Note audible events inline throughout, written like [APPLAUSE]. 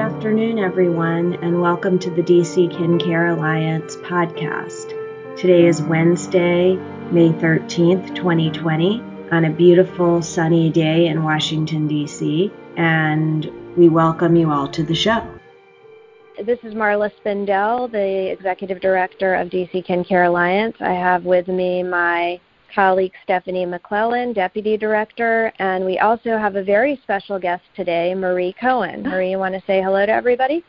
afternoon, everyone, and welcome to the DC Kin Care Alliance podcast. Today is Wednesday, May 13th, 2020, on a beautiful sunny day in Washington, D.C., and we welcome you all to the show. This is Marla Spindell, the Executive Director of DC Kin Care Alliance. I have with me my colleague Stephanie McClellan, Deputy Director, and we also have a very special guest today, Marie Cohen. [GASPS] Marie, you want to say hello to everybody?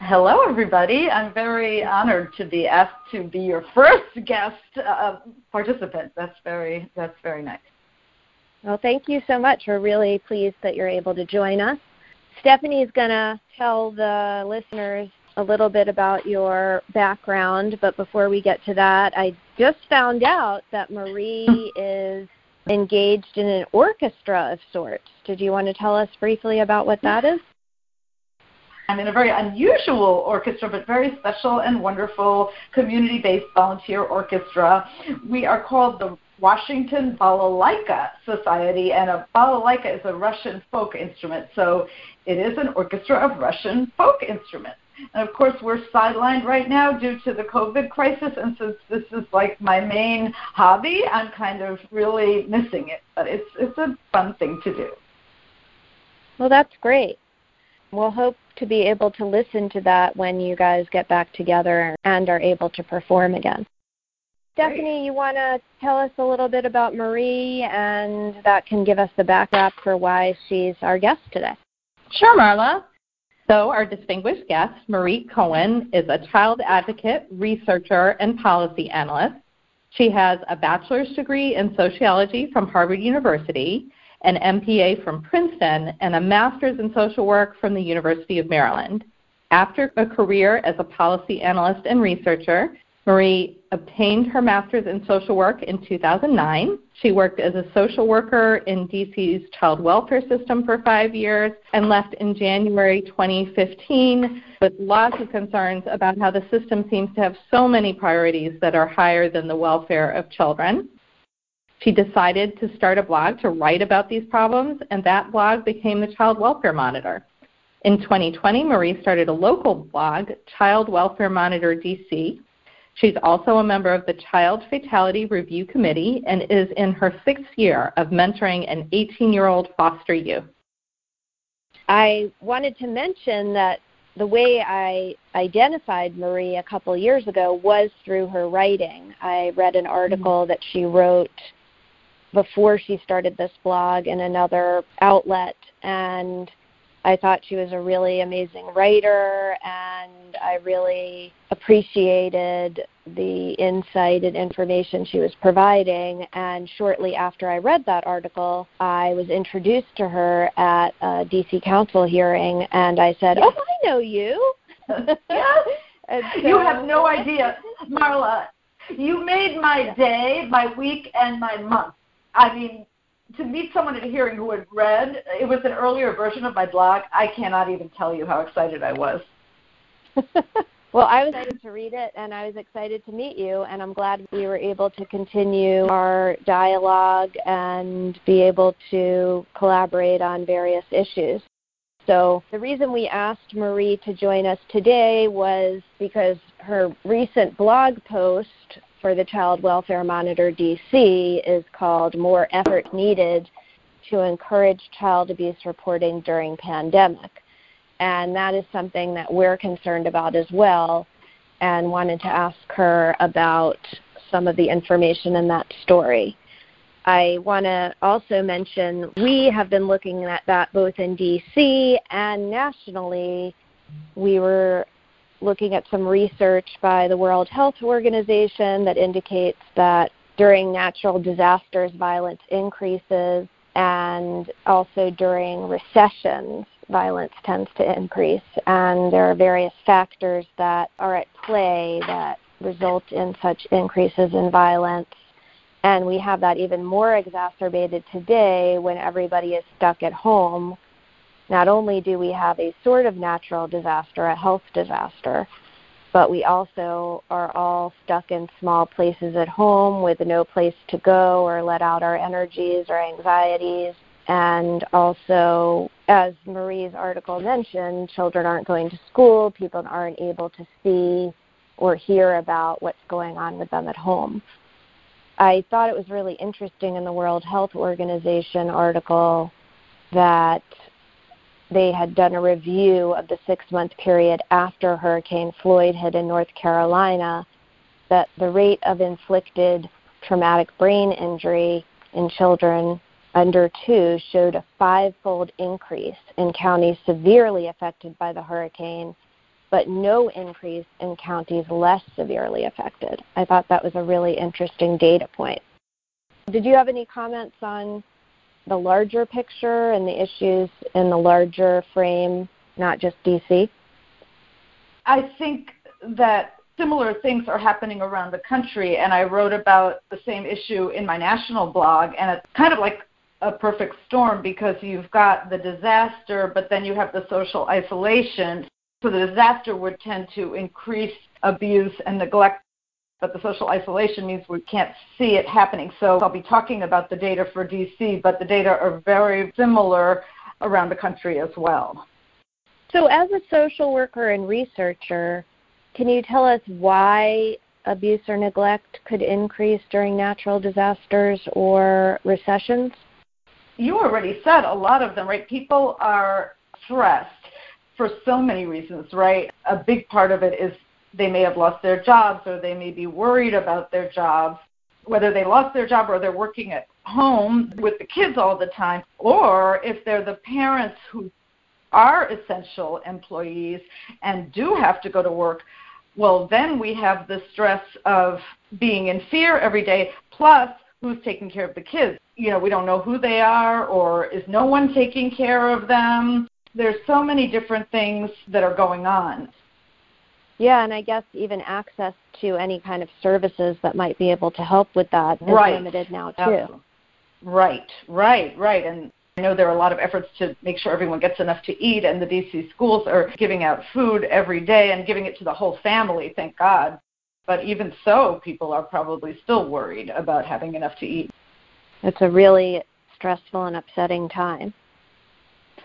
Hello, everybody. I'm very honored to be asked to be your [LAUGHS] first guest uh, participant. That's very that's very nice. Well, thank you so much. We're really pleased that you're able to join us. Stephanie is going to tell the listeners a little bit about your background, but before we get to that, I just found out that Marie [LAUGHS] is engaged in an orchestra of sorts. Did you want to tell us briefly about what that is? I'm in a very unusual orchestra, but very special and wonderful community based volunteer orchestra. We are called the Washington Balalaika Society, and a balalaika is a Russian folk instrument. So it is an orchestra of Russian folk instruments. And of course, we're sidelined right now due to the COVID crisis. And since this is like my main hobby, I'm kind of really missing it. But it's it's a fun thing to do. Well, that's great. We'll hope to be able to listen to that when you guys get back together and are able to perform again. Stephanie, you want to tell us a little bit about Marie, and that can give us the backdrop for why she's our guest today. Sure, Marla. So, our distinguished guest, Marie Cohen, is a child advocate, researcher, and policy analyst. She has a bachelor's degree in sociology from Harvard University, an MPA from Princeton, and a master's in social work from the University of Maryland. After a career as a policy analyst and researcher, Marie obtained her master's in social work in 2009. She worked as a social worker in DC's child welfare system for five years and left in January 2015 with lots of concerns about how the system seems to have so many priorities that are higher than the welfare of children. She decided to start a blog to write about these problems, and that blog became the Child Welfare Monitor. In 2020, Marie started a local blog, Child Welfare Monitor DC, She's also a member of the Child Fatality Review Committee and is in her sixth year of mentoring an 18 year old foster youth. I wanted to mention that the way I identified Marie a couple years ago was through her writing. I read an article mm-hmm. that she wrote before she started this blog in another outlet and I thought she was a really amazing writer, and I really appreciated the insight and information she was providing. And shortly after I read that article, I was introduced to her at a DC Council hearing, and I said, "Oh, I know you." [LAUGHS] So, you have no [LAUGHS] idea, Marla. You made my day, my week, and my month. I mean, to meet someone at a hearing who had read, it was an earlier version of my blog. I cannot even tell you how excited I was. [LAUGHS] well, I was excited to read it and I was excited to meet you, and I'm glad we were able to continue our dialogue and be able to collaborate on various issues. So, the reason we asked Marie to join us today was because her recent blog post for the Child Welfare Monitor DC is called More Effort Needed to Encourage Child Abuse Reporting During Pandemic. And that is something that we're concerned about as well and wanted to ask her about some of the information in that story. I want to also mention we have been looking at that both in DC and nationally. We were looking at some research by the World Health Organization that indicates that during natural disasters, violence increases, and also during recessions, violence tends to increase. And there are various factors that are at play that result in such increases in violence. And we have that even more exacerbated today when everybody is stuck at home not only do we have a sort of natural disaster, a health disaster, but we also are all stuck in small places at home with no place to go or let out our energies or anxieties. And also, as Marie's article mentioned, children aren't going to school, people aren't able to see or hear about what's going on with them at home. I thought it was really interesting in the World Health Organization article that they had done a review of the six month period after Hurricane Floyd hit in North Carolina, that the rate of inflicted traumatic brain injury in children under two showed a five-fold increase in counties severely affected by the hurricane, but no increase in counties less severely affected. I thought that was a really interesting data point. Did you have any comments on the larger picture and the issues in the larger frame, not just DC? I think that similar things are happening around the country, and I wrote about the same issue in my national blog, and it's kind of like a perfect storm because you've got the disaster, but then you have the social isolation. So the disaster would tend to increase abuse and neglect, but the social isolation means we can't see it happening. So I'll be talking about the data for DC, but the data are very similar around the country as well. So, as a social worker and researcher, can you tell us why abuse or neglect could increase during natural disasters or recessions? You already said a lot of them, right? People are stressed for so many reasons, right? A big part of it is they may have lost their jobs or they may be worried about their jobs, whether they lost their job or they're working at home with the kids all the time, or if they're the parents who are essential employees and do have to go to work, well, then we have the stress of being in fear every day, plus who's taking care of the kids. You know, we don't know who they are or is no one taking care of them. There's so many different things that are going on. Yeah, and I guess even access to any kind of services that might be able to help with that is right. limited now too. Absolutely. Right, right, right. And I know there are a lot of efforts to make sure everyone gets enough to eat, and the DC schools are giving out food every day and giving it to the whole family, thank God. But even so, people are probably still worried about having enough to eat. It's a really stressful and upsetting time.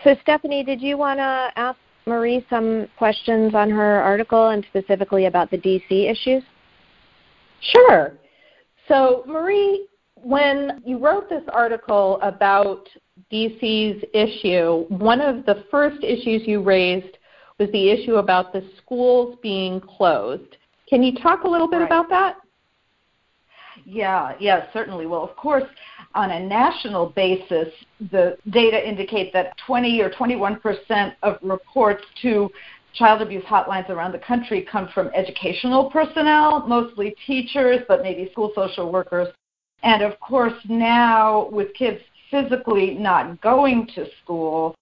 So, Stephanie, did you want to ask Marie some questions on her article and specifically about the DC issues? Sure. So, Marie, when you wrote this article about DC's issue, one of the first issues you raised was the issue about the schools being closed. Can you talk a little bit right. about that? Yeah, yeah, certainly. Well, of course, on a national basis, the data indicate that 20 or 21 percent of reports to child abuse hotlines around the country come from educational personnel, mostly teachers, but maybe school social workers. And of course, now with kids physically not going to school,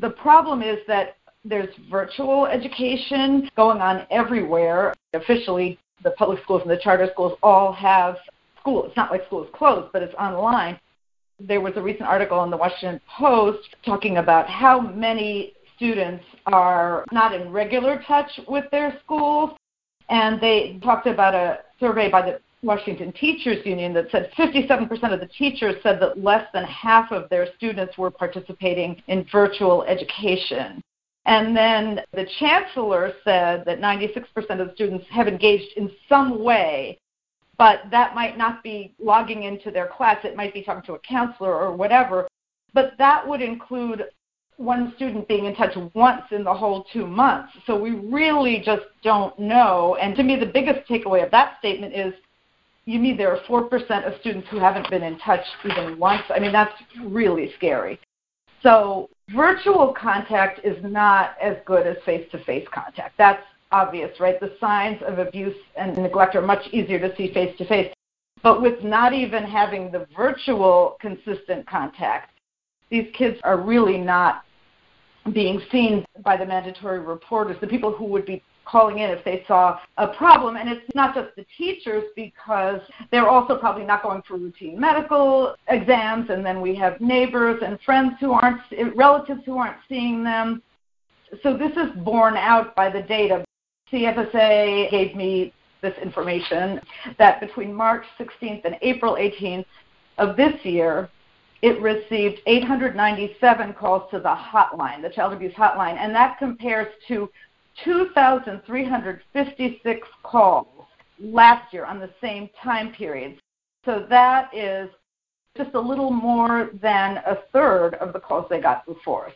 the problem is that there's virtual education going on everywhere. Officially, the public schools and the charter schools all have school. It's not like school is closed, but it's online. There was a recent article in the Washington Post talking about how many students are not in regular touch with their schools. And they talked about a survey by the Washington Teachers Union that said 57% of the teachers said that less than half of their students were participating in virtual education. And then the chancellor said that 96% of the students have engaged in some way, but that might not be logging into their class. It might be talking to a counselor or whatever. But that would include one student being in touch once in the whole two months. So we really just don't know. And to me, the biggest takeaway of that statement is you mean there are 4% of students who haven't been in touch even once? I mean, that's really scary. So virtual contact is not as good as face-to-face contact. That's obvious, right? The signs of abuse and neglect are much easier to see face-to-face. But with not even having the virtual consistent contact, these kids are really not being seen by the mandatory reporters, the people who would be calling in if they saw a problem. And it's not just the teachers because they're also probably not going for routine medical exams. And then we have neighbors and friends who aren't, relatives who aren't seeing them. So this is borne out by the data. CFSA gave me this information that between March 16th and April 18th of this year, it received 897 calls to the hotline, the child abuse hotline, and that compares to 2,356 calls last year on the same time period. So that is just a little more than a third of the calls they got before.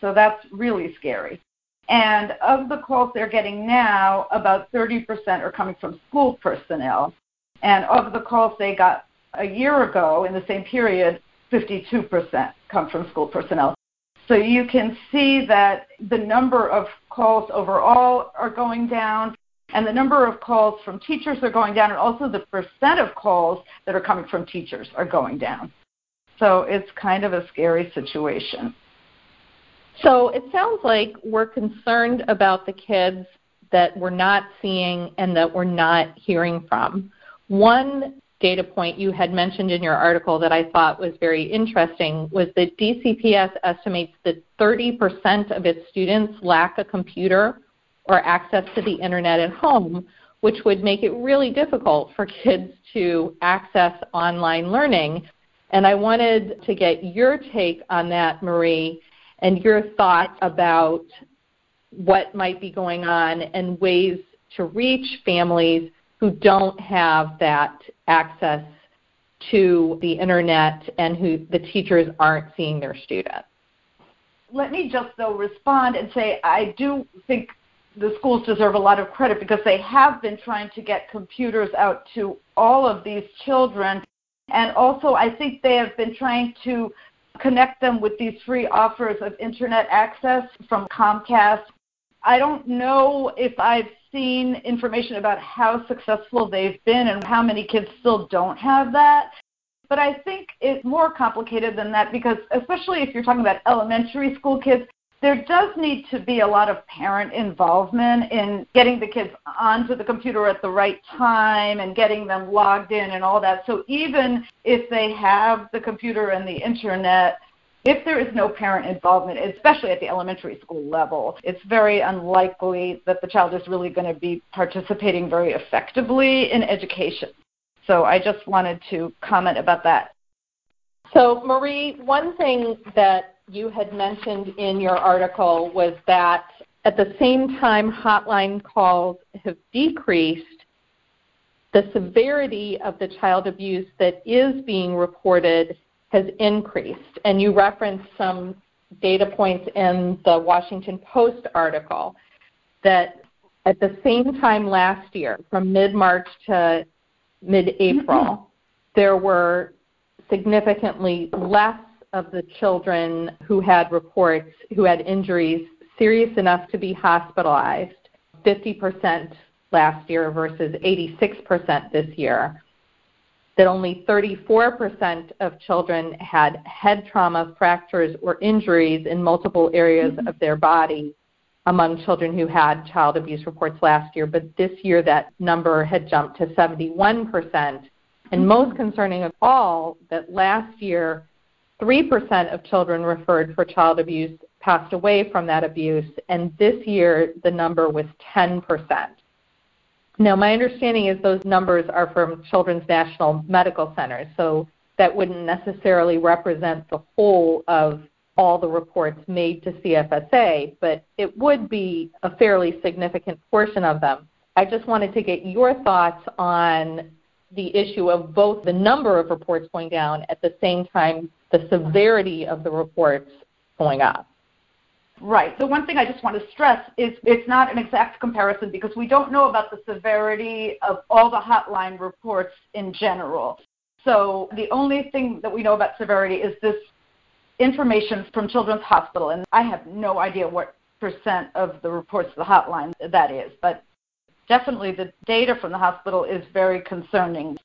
So that's really scary. And of the calls they're getting now, about 30% are coming from school personnel. And of the calls they got a year ago in the same period, 52% come from school personnel. So you can see that the number of calls overall are going down, and the number of calls from teachers are going down, and also the percent of calls that are coming from teachers are going down. So it's kind of a scary situation. So it sounds like we're concerned about the kids that we're not seeing and that we're not hearing from. One data point you had mentioned in your article that I thought was very interesting was that DCPS estimates that 30% of its students lack a computer or access to the internet at home, which would make it really difficult for kids to access online learning. And I wanted to get your take on that, Marie, and your thoughts about what might be going on and ways to reach families who don't have that access to the internet and who the teachers aren't seeing their students. Let me just though respond and say I do think the schools deserve a lot of credit because they have been trying to get computers out to all of these children and also I think they have been trying to connect them with these free offers of internet access from Comcast. I don't know if I've seen information about how successful they've been and how many kids still don't have that. But I think it's more complicated than that because, especially if you're talking about elementary school kids, there does need to be a lot of parent involvement in getting the kids onto the computer at the right time and getting them logged in and all that. So even if they have the computer and the internet, if there is no parent involvement, especially at the elementary school level, it's very unlikely that the child is really going to be participating very effectively in education. So I just wanted to comment about that. So, Marie, one thing that you had mentioned in your article was that at the same time hotline calls have decreased, the severity of the child abuse that is being reported has increased. And you referenced some data points in the Washington Post article that at the same time last year, from mid March to mid April, mm-hmm. there were significantly less of the children who had reports who had injuries serious enough to be hospitalized, 50% last year versus 86% this year. That only 34% of children had head trauma, fractures, or injuries in multiple areas mm-hmm. of their body among children who had child abuse reports last year, but this year that number had jumped to 71%. And most concerning of all, that last year 3% of children referred for child abuse passed away from that abuse, and this year the number was 10%. Now, my understanding is those numbers are from Children's National Medical Centers, so that wouldn't necessarily represent the whole of all the reports made to CFSA, but it would be a fairly significant portion of them. I just wanted to get your thoughts on the issue of both the number of reports going down at the same time the severity of the reports going up. Right. The one thing I just want to stress is it's not an exact comparison because we don't know about the severity of all the hotline reports in general. So the only thing that we know about severity is this information from Children's Hospital, and I have no idea what percent of the reports to the hotline that is, but definitely the data from the hospital is very concerning.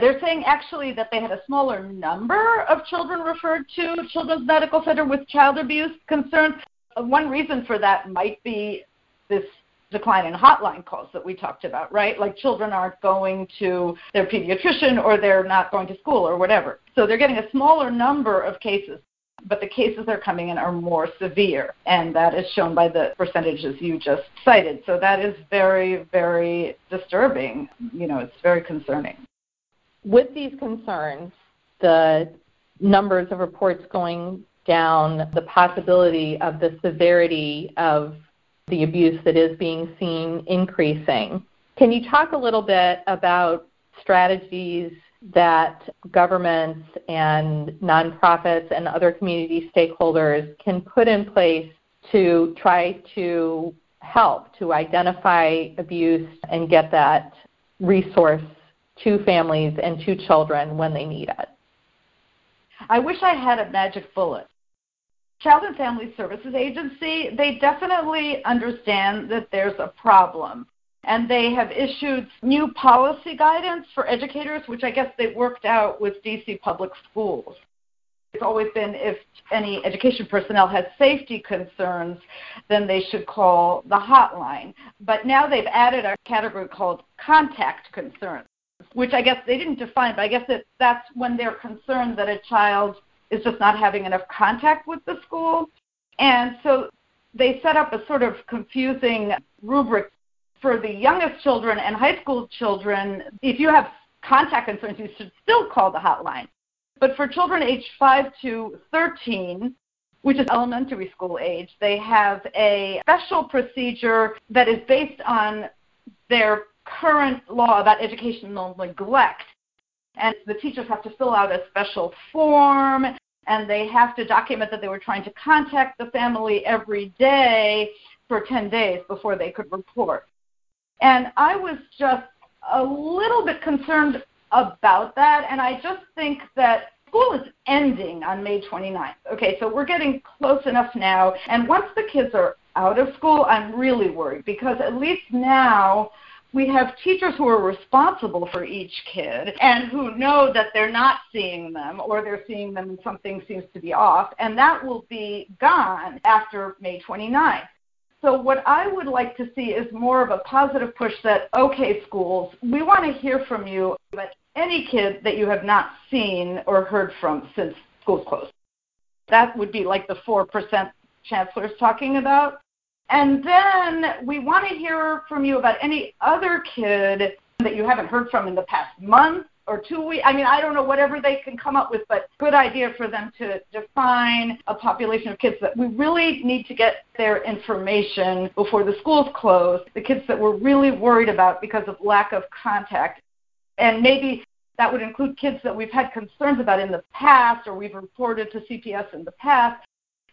They're saying actually that they had a smaller number of children referred to Children's Medical Center with child abuse concerns. One reason for that might be this decline in hotline calls that we talked about, right? Like children aren't going to their pediatrician or they're not going to school or whatever. So they're getting a smaller number of cases but the cases that are coming in are more severe, and that is shown by the percentages you just cited. So that is very, very disturbing. You know, it's very concerning. With these concerns, the numbers of reports going down, the possibility of the severity of the abuse that is being seen increasing. Can you talk a little bit about strategies that governments and nonprofits and other community stakeholders can put in place to try to help to identify abuse and get that resource to families and to children when they need it. I wish I had a magic bullet. Child and Family Services Agency, they definitely understand that there's a problem. And they have issued new policy guidance for educators, which I guess they worked out with DC Public Schools. It's always been if any education personnel has safety concerns, then they should call the hotline. But now they've added a category called contact concerns, which I guess they didn't define, but I guess that that's when they're concerned that a child is just not having enough contact with the school. And so they set up a sort of confusing rubric for the youngest children and high school children. If you have contact concerns, you should still call the hotline. But for children aged 5 to 13, which is elementary school age, they have a special procedure that is based on their current law about educational neglect. And the teachers have to fill out a special form and they have to document that they were trying to contact the family every day for 10 days before they could report. And I was just a little bit concerned about that. And I just think that school is ending on May 29th. Okay, so we're getting close enough now. And once the kids are out of school, I'm really worried because at least now we have teachers who are responsible for each kid and who know that they're not seeing them or they're seeing them and something seems to be off. And that will be gone after May 29th. So what I would like to see is more of a positive push that, okay, schools, we want to hear from you about any kid that you have not seen or heard from since school's closed. That would be like the 4% chancellor's talking about. And then we want to hear from you about any other kid that you haven't heard from in the past month or two weeks. I mean, I don't know, whatever they can come up with, but good idea for them to define a population of kids that we really need to get their information before the schools close, the kids that we're really worried about because of lack of contact. And maybe that would include kids that we've had concerns about in the past or we've reported to CPS in the past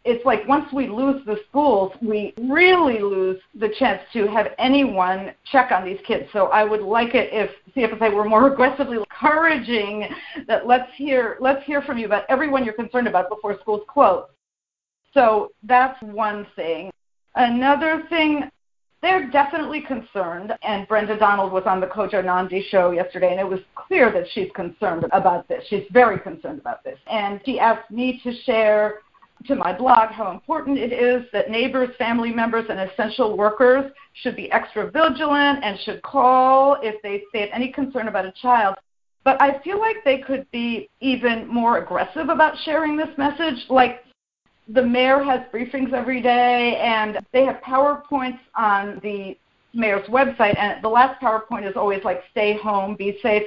it's like once we lose the schools, we really lose the chance to have anyone check on these kids. So I would like it if CFSA were more [LAUGHS] aggressively encouraging that let's hear let's hear from you about everyone you're concerned about before schools close. So that's one thing. Another thing, they're definitely concerned, and Brenda Donald was on the Kojo Nnamdi show yesterday, and it was clear that she's concerned about this. She's very concerned about this. And she asked me to share to my blog how important it is that neighbors, family members, and essential workers should be extra vigilant and should call if they have any concern about a child. But I feel like they could be even more aggressive about sharing this message. Like the mayor has briefings every day, and they have PowerPoints on the mayor's website, and the last PowerPoint is always like stay home, be safe.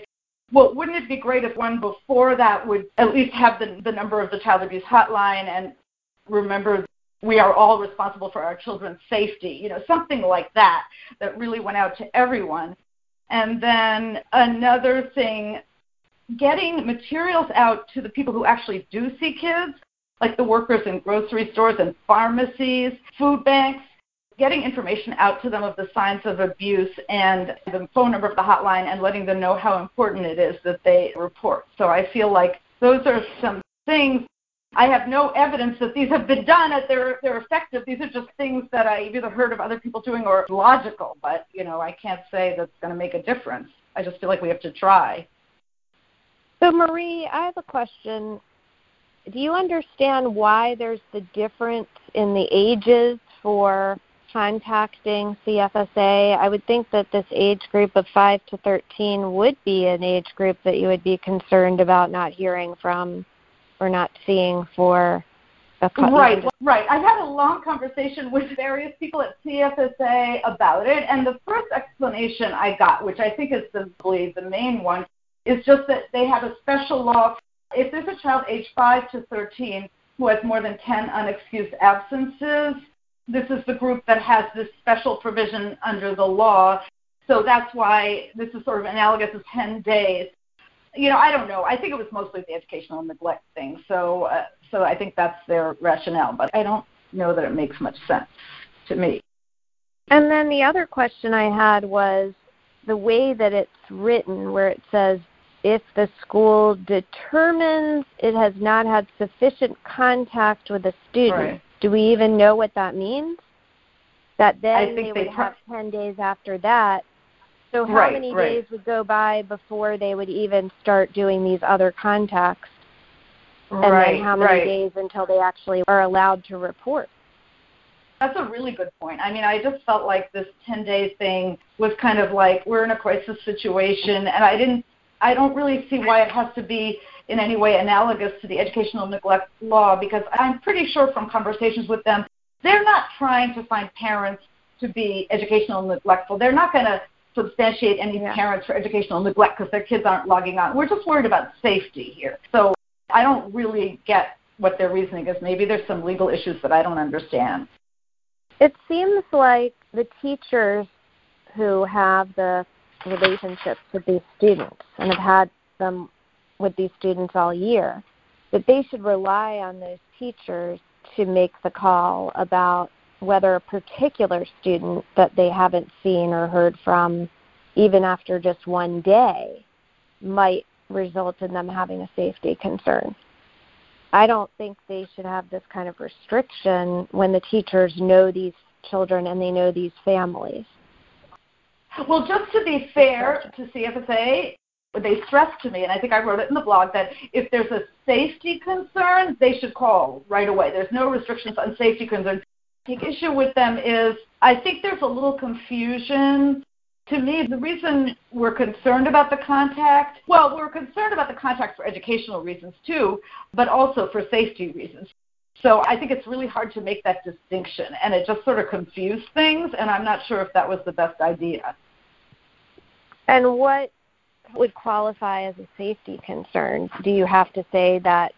Well, wouldn't it be great if one before that would at least have the, the number of the child abuse hotline and remember we are all responsible for our children's safety, you know, something like that that really went out to everyone. And then another thing, getting materials out to the people who actually do see kids, like the workers in grocery stores and pharmacies, food banks, getting information out to them of the signs of abuse and the phone number of the hotline and letting them know how important it is that they report. So I feel like those are some things I have no evidence that these have been done, that they're they're effective. These are just things that I've either heard of other people doing or logical, but you know I can't say that's going to make a difference. I just feel like we have to try. So Marie, I have a question. Do you understand why there's the difference in the ages for contacting CFSA? I would think that this age group of 5 to 13 would be an age group that you would be concerned about not hearing from or not seeing for a couple right right i had a long conversation with various people at cfsa about it and the first explanation i got which i think is simply the main one is just that they have a special law if there's a child age 5 to 13 who has more than 10 unexcused absences, this is the group that has this special provision under the law. So that's why this is sort of analogous to 10 days. You know, I don't know. I think it was mostly the educational neglect thing. So, uh, so I think that's their rationale. But I don't know that it makes much sense to me. And then the other question I had was the way that it's written, where it says if the school determines it has not had sufficient contact with a student. Right. Do we even know what that means? That then I they think would they have 10 days after that. So how Right, many right. days would go by before they would even start doing these other contacts? And right, then how many right. days until they actually are allowed to report? That's a really good point. I mean, I just felt like this 10 day thing was kind of like we're in a crisis situation, and I didn't, I don't really see why it has to be in any way analogous to the educational neglect law because I'm pretty sure from conversations with them, they're not trying to find parents to be educational neglectful. They're not going to substantiate any Yeah. parents for educational neglect because their kids aren't logging on. We're just worried about safety here. So I don't really get what their reasoning is. Maybe there's some legal issues that I don't understand. It seems like the teachers who have the relationships with these students and have had them with these students all year, that they should rely on those teachers to make the call about whether a particular student that they haven't seen or heard from, even after just one day, might result in them having a safety concern. I don't think they should have this kind of restriction when the teachers know these children and they know these families. Well, just to be fair to CFSA, they stressed to me, and I think I wrote it in the blog, that if there's a safety concern, they should call right away. There's no restrictions on safety concerns. The issue with them is I think there's a little confusion. To me, the reason we're concerned about the contact, well, we're concerned about the contact for educational reasons too, but also for safety reasons. So I think it's really hard to make that distinction, and it just sort of confused things, and I'm not sure if that was the best idea. And what would qualify as a safety concern? Do you have to say that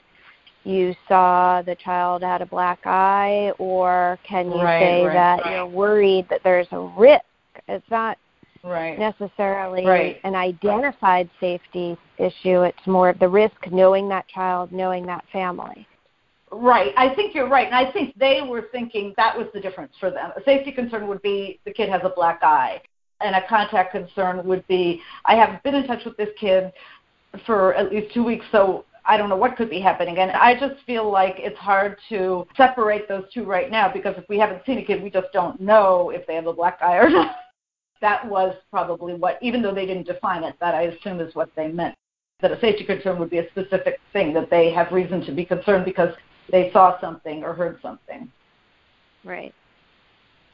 you saw the child had a black eye, or can you Right, say right, that right. you're worried that there's a risk? It's not Right. necessarily Right. an identified safety issue. It's more of the risk knowing that child, knowing that family. Right. I think you're right. And I think they were thinking that was the difference for them. A safety concern would be the kid has a black eye. And a contact concern would be I haven't been in touch with this kid for at least two weeks, so I don't know what could be happening. And I just feel like it's hard to separate those two right now because if we haven't seen a kid, we just don't know if they have a black eye or not. [LAUGHS] That was probably what, even though they didn't define it, that I assume is what they meant. That a safety concern would be a specific thing that they have reason to be concerned because they saw something or heard something. Right.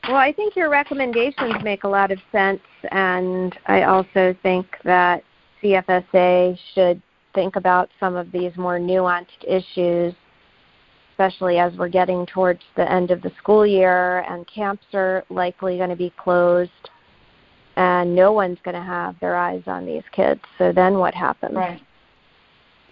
Well, I think your recommendations make a lot of sense, and I also think that CFSA should think about some of these more nuanced issues, especially as we're getting towards the end of the school year and camps are likely going to be closed and no one's going to have their eyes on these kids. So then what happens? Right.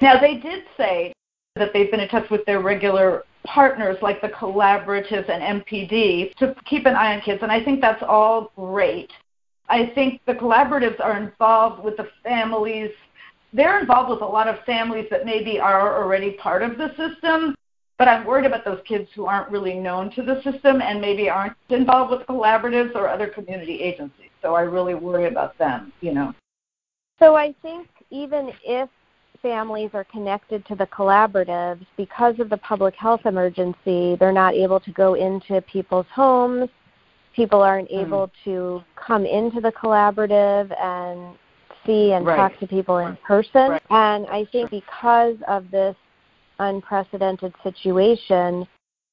Now, they did say that they've been in touch with their regular partners like the collaboratives and MPD to keep an eye on kids, and I think that's all great. I think the collaboratives are involved with the families. They're involved with a lot of families that maybe are already part of the system, but I'm worried about those kids who aren't really known to the system and maybe aren't involved with collaboratives or other community agencies. So I really worry about them, you know. So I think even if families are connected to the collaboratives, because of the public health emergency, they're not able to go into people's homes. People aren't Mm. able to come into the collaborative and see and Right. talk to people in person. Right. And I think because of this unprecedented situation,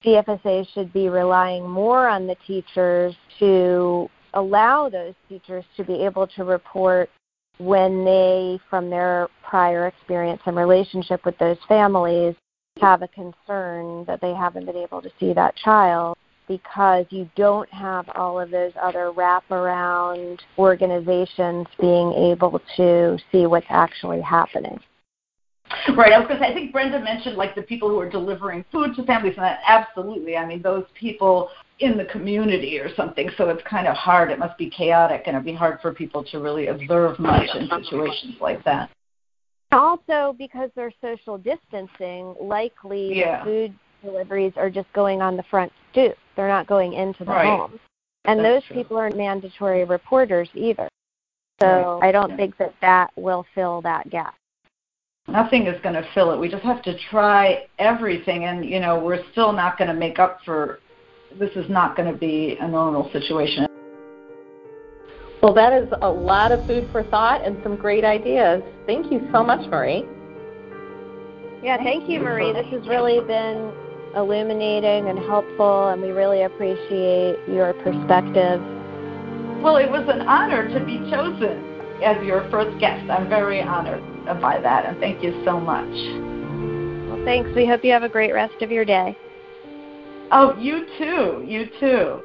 CFSA should be relying more on the teachers to allow those teachers to be able to report when they, from their prior experience and relationship with those families, have a concern that they haven't been able to see that child because you don't have all of those other wraparound organizations being able to see what's actually happening. Right. I was going to say, I think Brenda mentioned like the people who are delivering food to families, and that absolutely. I mean, those people in the community or something. So it's kind of hard. It must be chaotic, and it'd be hard for people to really observe much in situations like that. Also, because they're social distancing, likely yeah. the food deliveries are just going on the front stoop. They're not going into the right. home. And That's those true. people aren't mandatory reporters either. So Right. I don't Yeah. think that that will fill that gap. Nothing is going to fill it. We just have to try everything, and you know, we're still not going to make up for. This is not going to be a normal situation. Well, that is a lot of food for thought and some great ideas. Thank you so much, Marie. Yeah, thank you, Marie. This has really been illuminating and helpful, and we really appreciate your perspective. Well, it was an honor to be chosen as your first guest. I'm very honored by that, and thank you so much. Well, thanks. We hope you have a great rest of your day. Oh, you too. You too.